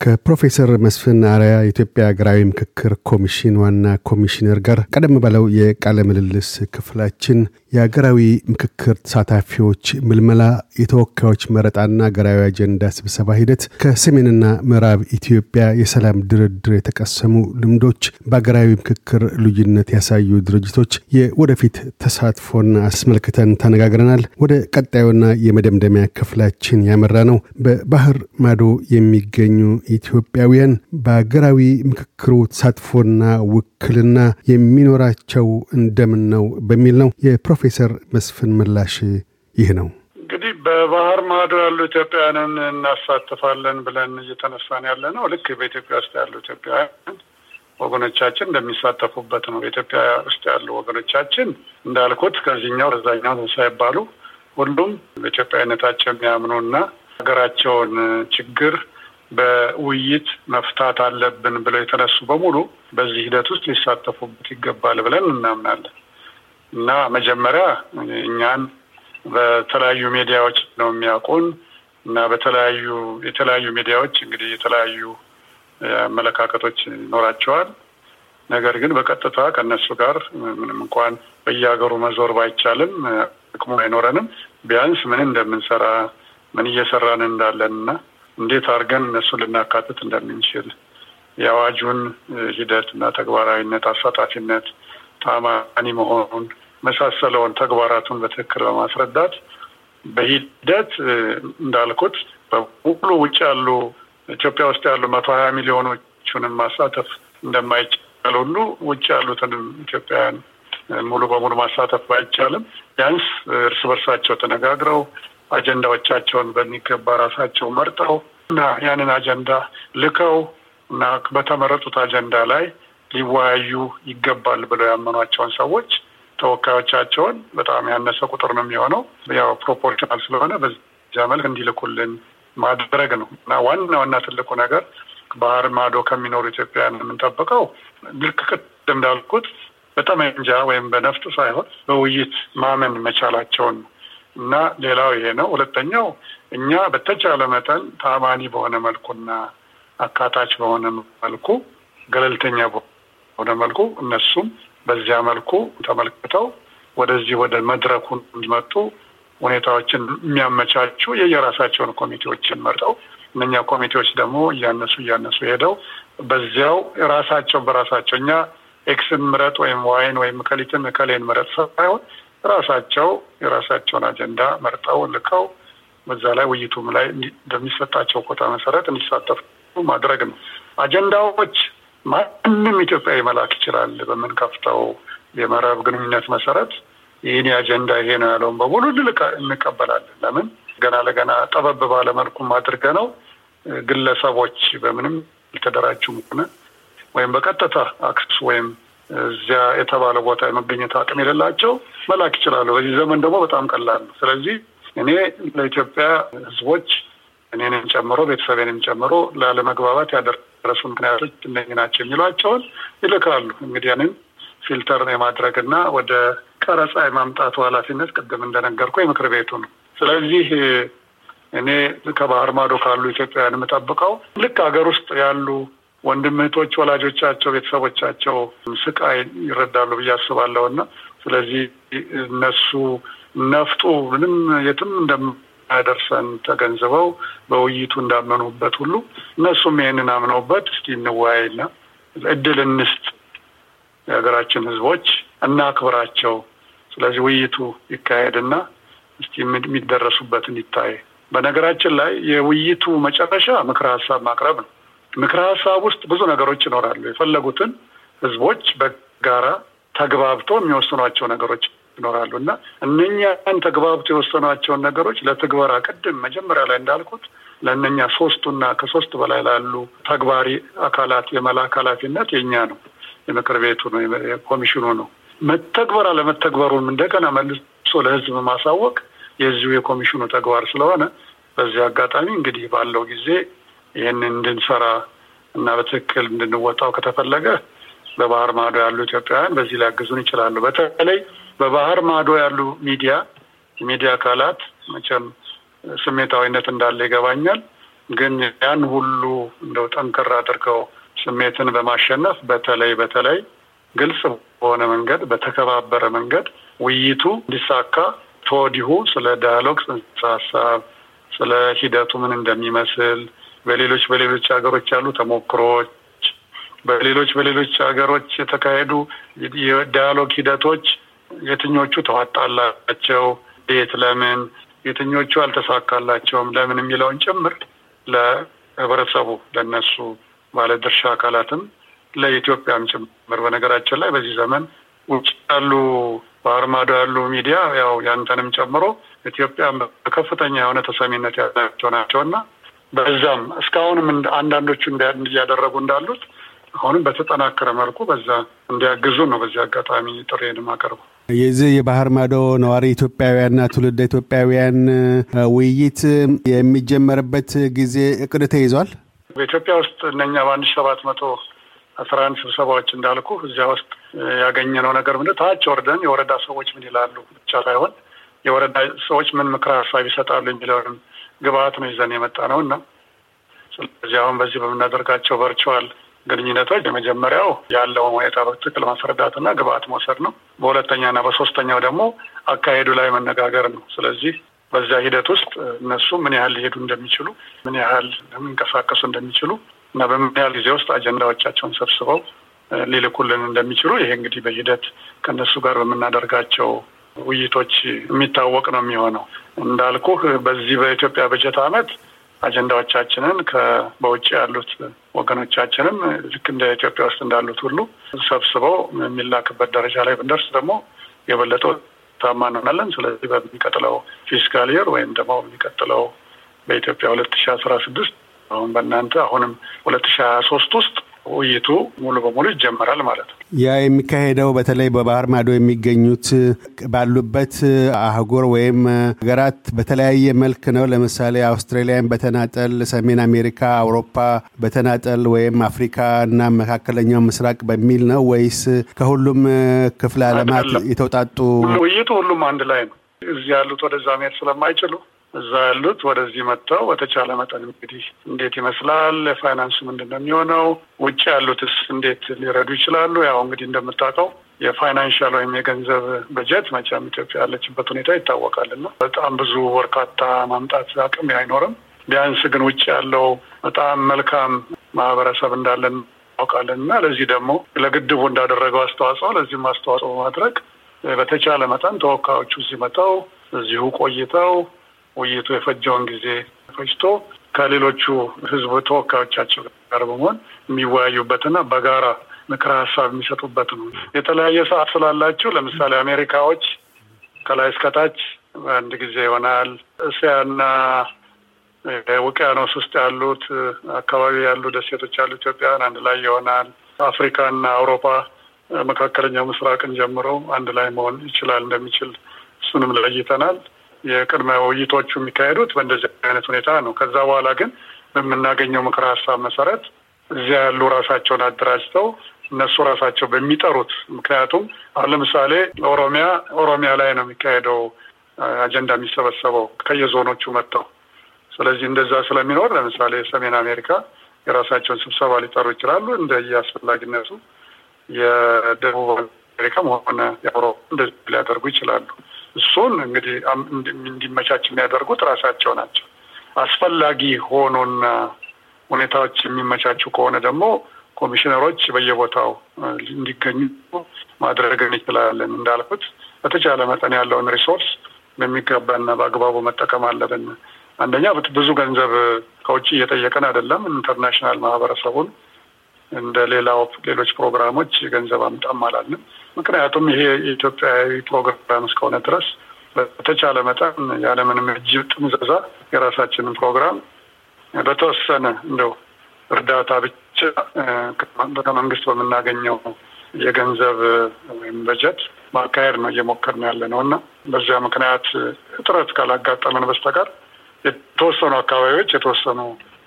ከፕሮፌሰር መስፍን አርአያ የኢትዮጵያ ሀገራዊ ምክክር ኮሚሽን ዋና ኮሚሽነር ጋር ቀደም ባለው የቃለ ምልልስ ክፍላችን የሀገራዊ ምክክር ተሳታፊዎች ምልመላ፣ የተወካዮች መረጣና ሀገራዊ አጀንዳ ስብሰባ ሂደት፣ ከሰሜንና ምዕራብ ኢትዮጵያ የሰላም ድርድር የተቀሰሙ ልምዶች፣ በሀገራዊ ምክክር ልዩነት ያሳዩ ድርጅቶች የወደፊት ተሳትፎን አስመልክተን ተነጋግረናል። ወደ ቀጣዩና የመደምደሚያ ክፍላችን ያመራ ነው በባህር ማዶ የሚገኙ ኢትዮጵያውያን በሀገራዊ ምክክሩ ተሳትፎና ውክልና የሚኖራቸው እንደምን ነው በሚል ነው። የፕሮፌሰር መስፍን ምላሽ ይህ ነው። እንግዲህ በባህር ማዶ ያሉ ኢትዮጵያውያንን እናሳትፋለን ብለን እየተነሳን ያለ ነው። ልክ በኢትዮጵያ ውስጥ ያሉ ኢትዮጵያውያን ወገኖቻችን እንደሚሳተፉበት ነው። በኢትዮጵያ ውስጥ ያሉ ወገኖቻችን እንዳልኩት ከዚህኛው ከዛኛው ሳይባሉ ሁሉም በኢትዮጵያዊነታቸው የሚያምኑና ሀገራቸውን ችግር በውይይት መፍታት አለብን ብለው የተነሱ በሙሉ በዚህ ሂደት ውስጥ ሊሳተፉበት ይገባል ብለን እናምናለን እና መጀመሪያ እኛን በተለያዩ ሚዲያዎች ነው የሚያውቁን እና በተለያዩ የተለያዩ ሚዲያዎች እንግዲህ የተለያዩ አመለካከቶች ይኖራቸዋል። ነገር ግን በቀጥታ ከእነሱ ጋር ምንም እንኳን በየሀገሩ መዞር ባይቻልም ጥቅሙ አይኖረንም። ቢያንስ ምን እንደምንሰራ ምን እየሰራን እንዳለን እና እንዴት አድርገን እነሱን ልናካትት እንደምንችል የአዋጁን ሂደት እና ተግባራዊነት፣ አሳታፊነት፣ ታማኒ መሆኑን መሳሰለውን ተግባራቱን በትክክል በማስረዳት በሂደት እንዳልኩት በሙሉ ውጭ ያሉ ኢትዮጵያ ውስጥ ያሉ መቶ ሀያ ሚሊዮኖቹንም ማሳተፍ እንደማይቻል ሁሉ ውጭ ያሉትንም ኢትዮጵያውያን ሙሉ በሙሉ ማሳተፍ ባይቻልም ቢያንስ እርስ በርሳቸው ተነጋግረው አጀንዳዎቻቸውን በሚገባ ራሳቸው መርጠው እና ያንን አጀንዳ ልከው እና በተመረጡት አጀንዳ ላይ ሊወያዩ ይገባል ብለው ያመኗቸውን ሰዎች ተወካዮቻቸውን በጣም ያነሰ ቁጥር ነው የሚሆነው። ያው proportional ስለሆነ በዚያ መልክ እንዲልኩልን ማድረግ ነው እና ዋና ዋና ትልቁ ነገር ባህር ማዶ ከሚኖሩ ኢትዮጵያውያን የምንጠብቀው ልክ ቅድም እንዳልኩት በጠመንጃ ወይም በነፍጥ ሳይሆን በውይይት ማመን መቻላቸውን ነው። እና ሌላው ይሄ ነው። ሁለተኛው እኛ በተቻለ መጠን ተዓማኒ በሆነ መልኩና አካታች በሆነ መልኩ ገለልተኛ በሆነ መልኩ እነሱም በዚያ መልኩ ተመልክተው ወደዚህ ወደ መድረኩ እንዲመጡ ሁኔታዎችን የሚያመቻቹ የየራሳቸውን ኮሚቴዎችን መርጠው እነኛ ኮሚቴዎች ደግሞ እያነሱ እያነሱ ሄደው በዚያው ራሳቸው በራሳቸው እኛ X ን ምረጥ ወይም Y ን ወይም እከሊትን እከሌን ምረጥ ሳይሆን ራሳቸው የራሳቸውን አጀንዳ መርጠው ልከው በዛ ላይ ውይይቱም ላይ በሚሰጣቸው ኮታ መሰረት እንዲሳተፉ ማድረግ ነው። አጀንዳዎች ማንም ኢትዮጵያዊ መላክ ይችላል። በምንከፍተው የመረብ ግንኙነት መሰረት ይህን አጀንዳ ይሄ ነው ያለውን በሙሉ እንቀበላለን። ለምን ገና ለገና ጠበብ ባለ መልኩም አድርገ ነው ግለሰቦች በምንም ያልተደራጁም ሆነ ወይም በቀጥታ access ወይም እዚያ የተባለ ቦታ የመገኘት አቅም የሌላቸው መላክ ይችላሉ። በዚህ ዘመን ደግሞ በጣም ቀላል ነው። ስለዚህ እኔ ለኢትዮጵያ ሕዝቦች እኔንም ጨምሮ ቤተሰቤንም ጨምሮ ላለመግባባት ያደረሱ ምክንያቶች እነዚህ ናቸው የሚሏቸውን ይልካሉ። እንግዲህ ያንን filter የማድረግና ወደ ቀረጻ የማምጣቱ ኃላፊነት ቅድም እንደነገርኩ የምክር ቤቱ ነው። ስለዚህ እኔ ከባህር ማዶ ካሉ ኢትዮጵያውያን የምጠብቀው ልክ ሀገር ውስጥ ያሉ ወንድም እህቶች ወላጆቻቸው፣ ቤተሰቦቻቸው ስቃይ ይረዳሉ ብዬ አስባለሁ እና ስለዚህ እነሱ ነፍጡ ምንም የትም እንደማያደርሰን ተገንዝበው በውይይቱ እንዳመኑበት ሁሉ እነሱም ይህንን አምነውበት እስቲ እንወያይና እድል እንስጥ፣ የሀገራችን ህዝቦች እናክብራቸው። ስለዚህ ውይይቱ ይካሄድና እስቲ የሚደረሱበትን ይታይ። በነገራችን ላይ የውይይቱ መጨረሻ ምክረ ሀሳብ ማቅረብ ነው። ምክረ ሀሳብ ውስጥ ብዙ ነገሮች ይኖራሉ። የፈለጉትን ህዝቦች በጋራ ተግባብቶ የሚወስኗቸው ነገሮች ይኖራሉ እና እነኛን ተግባብቶ የወሰኗቸውን ነገሮች ለትግበራ ቅድም መጀመሪያ ላይ እንዳልኩት ለእነኛ ሶስቱና ከሶስት በላይ ላሉ ተግባሪ አካላት የመላክ ኃላፊነት የኛ ነው፣ የምክር ቤቱ ነው፣ የኮሚሽኑ ነው። መተግበር አለመተግበሩን እንደገና መልሶ ለህዝብ ማሳወቅ የዚሁ የኮሚሽኑ ተግባር ስለሆነ በዚህ አጋጣሚ እንግዲህ ባለው ጊዜ ይህንን እንድንሰራ እና በትክክል እንድንወጣው ከተፈለገ በባህር ማዶ ያሉ ኢትዮጵያውያን በዚህ ሊያግዙን ይችላሉ። በተለይ በባህር ማዶ ያሉ ሚዲያ የሚዲያ አካላት መቼም ስሜታዊነት እንዳለ ይገባኛል። ግን ያን ሁሉ እንደው ጠንከር አድርገው ስሜትን በማሸነፍ በተለይ በተለይ ግልጽ በሆነ መንገድ በተከባበረ መንገድ ውይይቱ እንዲሳካ ተወዲሁ ስለ ዳያሎግ ጽንሰ ሀሳብ ስለ ሂደቱ ምን እንደሚመስል በሌሎች በሌሎች ሀገሮች ያሉ ተሞክሮች በሌሎች በሌሎች ሀገሮች የተካሄዱ የዳያሎግ ሂደቶች የትኞቹ ተዋጣላቸው፣ ቤት ለምን፣ የትኞቹ አልተሳካላቸውም፣ ለምን የሚለውን ጭምር ለህብረተሰቡ ለነሱ ባለድርሻ አካላትም ለኢትዮጵያም ጭምር። በነገራችን ላይ በዚህ ዘመን ውጭ ያሉ ባህር ማዶ ያሉ ሚዲያ ያው ያንተንም ጨምሮ ኢትዮጵያ በከፍተኛ የሆነ ተሰሚነት ያላቸው ናቸው እና በዛም እስካሁንም አንዳንዶቹ እያደረጉ እንዳሉት አሁንም በተጠናከረ መልኩ በዛ እንዲያግዙ ነው በዚህ አጋጣሚ ጥሬን ማቀርቡ። የዚህ የባህር ማዶ ነዋሪ ኢትዮጵያውያንና ትውልደ ኢትዮጵያውያን ውይይት የሚጀመርበት ጊዜ እቅድ ተይዟል። በኢትዮጵያ ውስጥ እነኛ በአንድ ሰባት መቶ አስራ አንድ ስብሰባዎች እንዳልኩ እዚያ ውስጥ ያገኘነው ነገር ምንድን ታች ወርደን የወረዳ ሰዎች ምን ይላሉ ብቻ ሳይሆን የወረዳ ሰዎች ምን ምክረ ሀሳብ ይሰጣሉ የሚለውንም ግብአት ነው ይዘን የመጣ ነው እና ስለዚህ አሁን በዚህ በምናደርጋቸው virtual ግንኙነቶች የመጀመሪያው ያለውን ሁኔታ በትክክል ማስረዳትና ግብአት መውሰድ ነው። በሁለተኛና በሶስተኛው ደግሞ አካሄዱ ላይ መነጋገር ነው። ስለዚህ በዚያ ሂደት ውስጥ እነሱ ምን ያህል ሊሄዱ እንደሚችሉ ምን ያህል ሊንቀሳቀሱ እንደሚችሉ እና በምን ያህል ጊዜ ውስጥ አጀንዳዎቻቸውን ሰብስበው ሊልኩልን እንደሚችሉ ይሄ እንግዲህ በሂደት ከእነሱ ጋር በምናደርጋቸው ውይይቶች የሚታወቅ ነው የሚሆነው። እንዳልኩህ በዚህ በኢትዮጵያ በጀት ዓመት አጀንዳዎቻችንን በውጭ ያሉት ወገኖቻችንም ልክ እንደ ኢትዮጵያ ውስጥ እንዳሉት ሁሉ ሰብስበው የሚላክበት ደረጃ ላይ ብንደርስ ደግሞ የበለጠ ታማ እንሆናለን። ስለዚህ በሚቀጥለው ፊስካል የር ወይም ደግሞ በሚቀጥለው በኢትዮጵያ ሁለት ሺ አስራ ስድስት አሁን በእናንተ አሁንም ሁለት ሺ ሀያ ሶስት ውስጥ ውይይቱ ሙሉ በሙሉ ይጀመራል ማለት ነው። ያ የሚካሄደው በተለይ በባህር ማዶ የሚገኙት ባሉበት አህጉር ወይም ሀገራት በተለያየ መልክ ነው። ለምሳሌ አውስትራሊያን በተናጠል፣ ሰሜን አሜሪካ፣ አውሮፓ በተናጠል ወይም አፍሪካ እና መካከለኛው ምስራቅ በሚል ነው ወይስ ከሁሉም ክፍለ ዓለማት የተውጣጡ? ውይይቱ ሁሉም አንድ ላይ ነው። እዚህ ያሉት ወደዛ መሄድ ስለማይችሉ እዛ ያሉት ወደዚህ መጥተው በተቻለ መጠን እንግዲህ እንዴት ይመስላል፣ የፋይናንሱ ምንድን ነው የሚሆነው፣ ውጭ ያሉትስ እንዴት ሊረዱ ይችላሉ። ያው እንግዲህ እንደምታውቀው የፋይናንሻል ወይም የገንዘብ በጀት መቼም ኢትዮጵያ ያለችበት ሁኔታ ይታወቃል እና በጣም ብዙ በርካታ ማምጣት አቅም አይኖርም። ቢያንስ ግን ውጭ ያለው በጣም መልካም ማህበረሰብ እንዳለን እናውቃለን እና ለዚህ ደግሞ ለግድቡ እንዳደረገው አስተዋጽኦ ለዚህም አስተዋጽኦ በማድረግ በተቻለ መጠን ተወካዮቹ መጥተው እዚሁ ቆይተው ውይይቱ የፈጀውን ጊዜ ፈጅቶ ከሌሎቹ ህዝብ ተወካዮቻቸው ጋር በመሆን የሚወያዩበትና በጋራ ምክረ ሀሳብ የሚሰጡበት ነው። የተለያየ ሰዓት ስላላቸው ለምሳሌ አሜሪካዎች ከላይ እስከታች በአንድ ጊዜ ይሆናል። እስያና ውቅያኖስ ውስጥ ያሉት አካባቢ ያሉ ደሴቶች ያሉ ኢትዮጵያውያን አንድ ላይ ይሆናል። አፍሪካና አውሮፓ መካከለኛው ምስራቅን ጀምሮ አንድ ላይ መሆን ይችላል እንደሚችል እሱንም ለይተናል። የቅድመ ውይይቶቹ የሚካሄዱት በእንደዚህ አይነት ሁኔታ ነው። ከዛ በኋላ ግን በምናገኘው ምክረ ሀሳብ መሰረት እዚያ ያሉ ራሳቸውን አደራጅተው እነሱ ራሳቸው በሚጠሩት ምክንያቱም አሁን ለምሳሌ ኦሮሚያ ኦሮሚያ ላይ ነው የሚካሄደው አጀንዳ የሚሰበሰበው ከየዞኖቹ መጥተው። ስለዚህ እንደዛ ስለሚኖር ለምሳሌ ሰሜን አሜሪካ የራሳቸውን ስብሰባ ሊጠሩ ይችላሉ እንደ የአስፈላጊነቱ የደቡብ አሜሪካም ሆነ የአውሮፓ እንደዚህ ሊያደርጉ ይችላሉ። እሱን እንግዲህ እንዲመቻች የሚያደርጉት ራሳቸው ናቸው። አስፈላጊ ሆኖና ሁኔታዎች የሚመቻቹ ከሆነ ደግሞ ኮሚሽነሮች በየቦታው እንዲገኙ ማድረግ እንችላለን። እንዳልኩት በተቻለ መጠን ያለውን resource በሚገባና በአግባቡ መጠቀም አለብን። አንደኛ ብዙ ገንዘብ ከውጭ እየጠየቀን አይደለም። international ማህበረሰቡን እንደ ሌላው ሌሎች ፕሮግራሞች ገንዘብ አምጣም አላልንም። ምክንያቱም ይሄ የኢትዮጵያዊ ፕሮግራም እስከሆነ ድረስ በተቻለ መጠን ያለምንም እጅ ጥምዘዛ የራሳችንን ፕሮግራም በተወሰነ እንደው እርዳታ ብቻ ከመንግስት በምናገኘው የገንዘብ ወይም በጀት ማካሄድ ነው እየሞከርን ያለ ነው እና በዚያ ምክንያት እጥረት ካላጋጠመን በስተቀር የተወሰኑ አካባቢዎች የተወሰኑ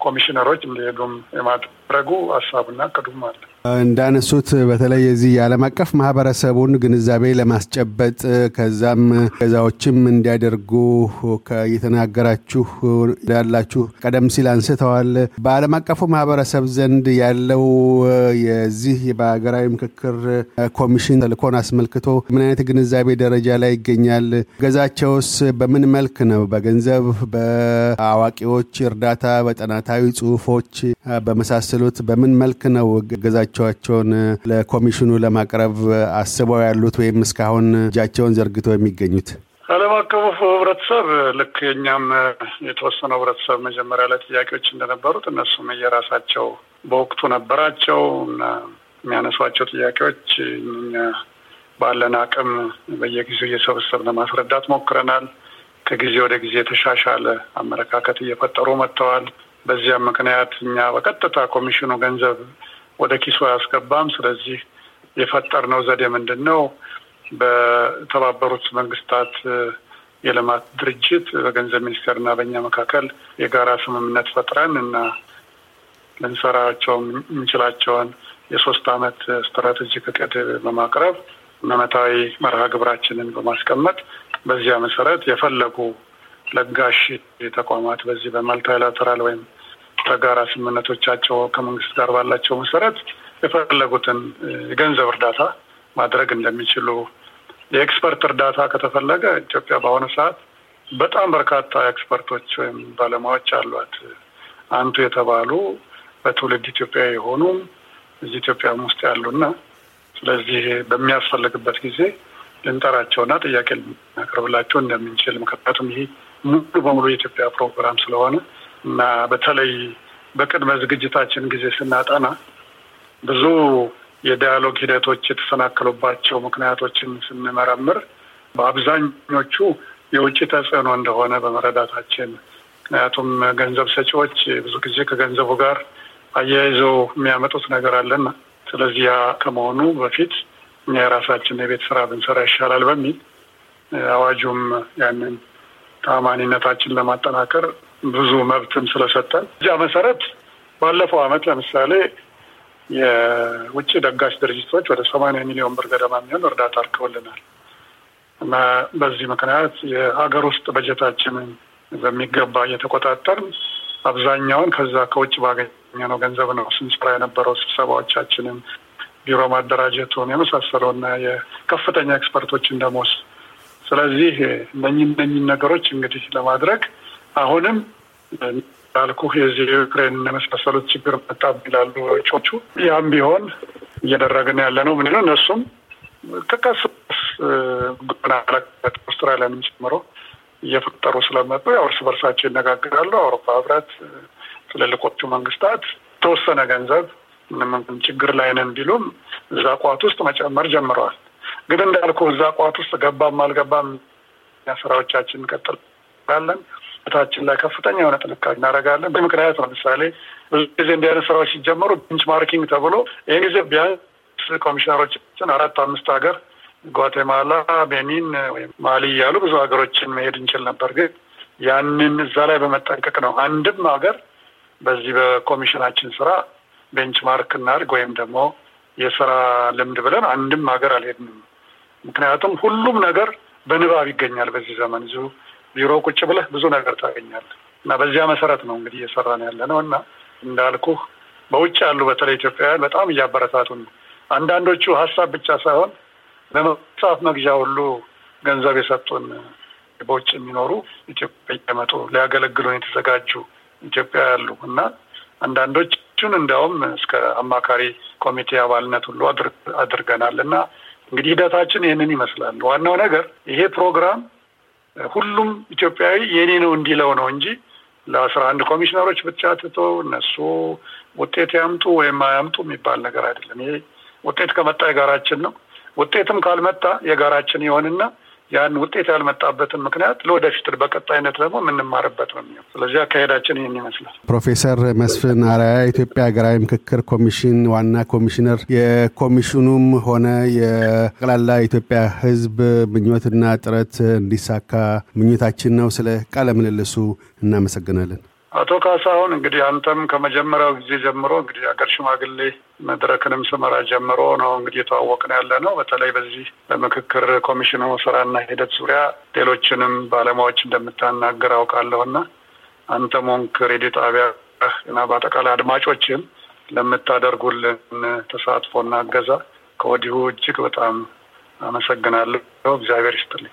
ኮሚሽነሮች እንዲሄዱም የማድረግ ረጉ ሀሳቡና ቅዱም አለ። እንዳነሱት በተለይ የዚህ የዓለም አቀፍ ማህበረሰቡን ግንዛቤ ለማስጨበጥ ከዛም ገዛዎችም እንዲያደርጉ እየተናገራችሁ ያላችሁ ቀደም ሲል አንስተዋል። በዓለም አቀፉ ማህበረሰብ ዘንድ ያለው የዚህ በሀገራዊ ምክክር ኮሚሽን ተልእኮን አስመልክቶ ምን አይነት ግንዛቤ ደረጃ ላይ ይገኛል? ገዛቸውስ በምን መልክ ነው? በገንዘብ፣ በአዋቂዎች እርዳታ፣ በጥናታዊ ጽሁፎች በመሳሰሉት በምን መልክ ነው ገዛቸዋቸውን ለኮሚሽኑ ለማቅረብ አስበው ያሉት ወይም እስካሁን እጃቸውን ዘርግተው የሚገኙት? ዓለም አቀፉ ህብረተሰብ ልክ የእኛም የተወሰነው ህብረተሰብ መጀመሪያ ላይ ጥያቄዎች እንደነበሩት እነሱም የራሳቸው በወቅቱ ነበራቸው እና የሚያነሷቸው ጥያቄዎች እኛ ባለን አቅም በየጊዜው እየሰበሰብን ለማስረዳት ሞክረናል። ከጊዜ ወደ ጊዜ የተሻሻለ አመለካከት እየፈጠሩ መጥተዋል። በዚያም ምክንያት እኛ በቀጥታ ኮሚሽኑ ገንዘብ ወደ ኪሱ አያስገባም። ስለዚህ የፈጠርነው ዘዴ ምንድን ነው? በተባበሩት መንግስታት የልማት ድርጅት በገንዘብ ሚኒስቴር እና በእኛ መካከል የጋራ ስምምነት ፈጥረን እና ልንሰራቸው የምንችላቸውን የሶስት አመት ስትራቴጂክ እቅድ በማቅረብ አመታዊ መርሃ ግብራችንን በማስቀመጥ በዚያ መሰረት የፈለጉ ለጋሽ ተቋማት በዚህ በ multilateral ወይም በጋራ ስምምነቶቻቸው ከመንግስት ጋር ባላቸው መሰረት የፈለጉትን የገንዘብ እርዳታ ማድረግ እንደሚችሉ የ expert እርዳታ ከተፈለገ ኢትዮጵያ በአሁኑ ሰዓት በጣም በርካታ expert ኦች ወይም ባለሙያዎች አሏት። አንቱ የተባሉ በትውልድ ኢትዮጵያ የሆኑ እዚህ ኢትዮጵያም ውስጥ ያሉና ስለዚህ በሚያስፈልግበት ጊዜ ልንጠራቸውና ጥያቄ ልናቀርብላቸው እንደምንችል ምክንያቱም ይሄ ሙሉ በሙሉ የኢትዮጵያ ፕሮግራም ስለሆነ እና በተለይ በቅድመ ዝግጅታችን ጊዜ ስናጠና ብዙ የዳያሎግ ሂደቶች የተሰናከሉባቸው ምክንያቶችን ስንመረምር በአብዛኞቹ የውጭ ተጽዕኖ እንደሆነ በመረዳታችን ምክንያቱም ገንዘብ ሰጪዎች ብዙ ጊዜ ከገንዘቡ ጋር አያይዘው የሚያመጡት ነገር አለና ስለዚህ ያ ከመሆኑ በፊት እኛ የራሳችን የቤት ስራ ብንሰራ ይሻላል በሚል አዋጁም ያንን ተአማኒነታችን ለማጠናከር ብዙ መብትም ስለሰጠን እዚያ መሰረት ባለፈው አመት ለምሳሌ የውጭ ደጋሽ ድርጅቶች ወደ ሰማንያ ሚሊዮን ብር ገደማ የሚሆን እርዳታ አድርገውልናል እና በዚህ ምክንያት የሀገር ውስጥ በጀታችንን በሚገባ እየተቆጣጠርን አብዛኛውን ከዛ ከውጭ ባገኘነው ገንዘብ ነው ስንሰራ የነበረው ስብሰባዎቻችንን፣ ቢሮ ማደራጀቱን የመሳሰለውና የከፍተኛ ኤክስፐርቶችን ደሞዝ ስለዚህ እነኚህ እነኚህ ነገሮች እንግዲህ ለማድረግ አሁንም እንዳልኩህ የዚህ የዩክሬን የመሳሰሉት ችግር መጣ ይላሉ ጮቹ። ያም ቢሆን እየደረግን ያለ ነው ምንድን እነሱም ከቀስ ጉና አውስትራሊያንም ጨምሮ እየፈጠሩ ስለመጡ ያው እርስ በርሳቸው ይነጋገራሉ። አውሮፓ ህብረት፣ ትልልቆቹ መንግስታት የተወሰነ ገንዘብ ምንም ችግር ላይ ነን ቢሉም እዛ ቋት ውስጥ መጨመር ጀምረዋል። ግን እንዳልኩ እዛ ቋት ውስጥ ገባም አልገባም ስራዎቻችን እንቀጥላለን። ታችን ላይ ከፍተኛ የሆነ ጥንቃቄ እናደርጋለን። በምክንያት ለምሳሌ ብዙ ጊዜ እንዲህ አይነት ስራዎች ሲጀመሩ benchmarking ተብሎ ይህ ጊዜ ቢያንስ ኮሚሽነሮቻችን አራት አምስት ሀገር ጓቴማላ፣ ቤኒን ወይም ማሊ እያሉ ብዙ ሀገሮችን መሄድ እንችል ነበር። ግን ያንን እዛ ላይ በመጠንቀቅ ነው አንድም ሀገር በዚህ በኮሚሽናችን ስራ ቤንች ማርክ እናድርግ ወይም ደግሞ የስራ ልምድ ብለን አንድም ሀገር አልሄድንም። ምክንያቱም ሁሉም ነገር በንባብ ይገኛል። በዚህ ዘመን እዚሁ ቢሮ ቁጭ ብለህ ብዙ ነገር ታገኛለህ እና በዚያ መሰረት ነው እንግዲህ እየሰራን ያለ ነው እና እንዳልኩህ በውጭ ያሉ በተለይ ኢትዮጵያውያን በጣም እያበረታቱን ነው። አንዳንዶቹ ሀሳብ ብቻ ሳይሆን ለመጽሐፍ መግዣ ሁሉ ገንዘብ የሰጡን በውጭ የሚኖሩ ኢትዮጵያ እየመጡ ሊያገለግሉን የተዘጋጁ ኢትዮጵያ ያሉ እና አንዳንዶቹን እንዲያውም እስከ አማካሪ ኮሚቴ አባልነት ሁሉ አድርገናል እና እንግዲህ ሂደታችን ይህንን ይመስላል። ዋናው ነገር ይሄ ፕሮግራም ሁሉም ኢትዮጵያዊ የኔ ነው እንዲለው ነው እንጂ ለአስራ አንድ ኮሚሽነሮች ብቻ ትቶ እነሱ ውጤት ያምጡ ወይም አያምጡ የሚባል ነገር አይደለም። ይሄ ውጤት ከመጣ የጋራችን ነው። ውጤትም ካልመጣ የጋራችን ይሆንና ያን ውጤት ያልመጣበትን ምክንያት ለወደፊት በቀጣይነት ደግሞ የምንማርበት ነው የሚሆን። ስለዚህ አካሄዳችን ይህን ይመስላል። ፕሮፌሰር መስፍን አርአያ የኢትዮጵያ ሀገራዊ ምክክር ኮሚሽን ዋና ኮሚሽነር፣ የኮሚሽኑም ሆነ የጠቅላላ ኢትዮጵያ ሕዝብ ምኞትና ጥረት እንዲሳካ ምኞታችን ነው። ስለ ቃለ ምልልሱ እናመሰግናለን። አቶ ካሳሁን እንግዲህ አንተም ከመጀመሪያው ጊዜ ጀምሮ እንግዲህ ሀገር ሽማግሌ መድረክንም ስመራ ጀምሮ ነው እንግዲህ የተዋወቅን ያለ ነው። በተለይ በዚህ በምክክር ኮሚሽኑ ስራና ሂደት ዙሪያ ሌሎችንም ባለሙያዎች እንደምታናገር አውቃለሁና አንተም ሆንክ ሬዲዮ ጣቢያ እና በአጠቃላይ አድማጮችም ለምታደርጉልን ተሳትፎና እገዛ ከወዲሁ እጅግ በጣም አመሰግናለሁ። እግዚአብሔር ይስጥልኝ።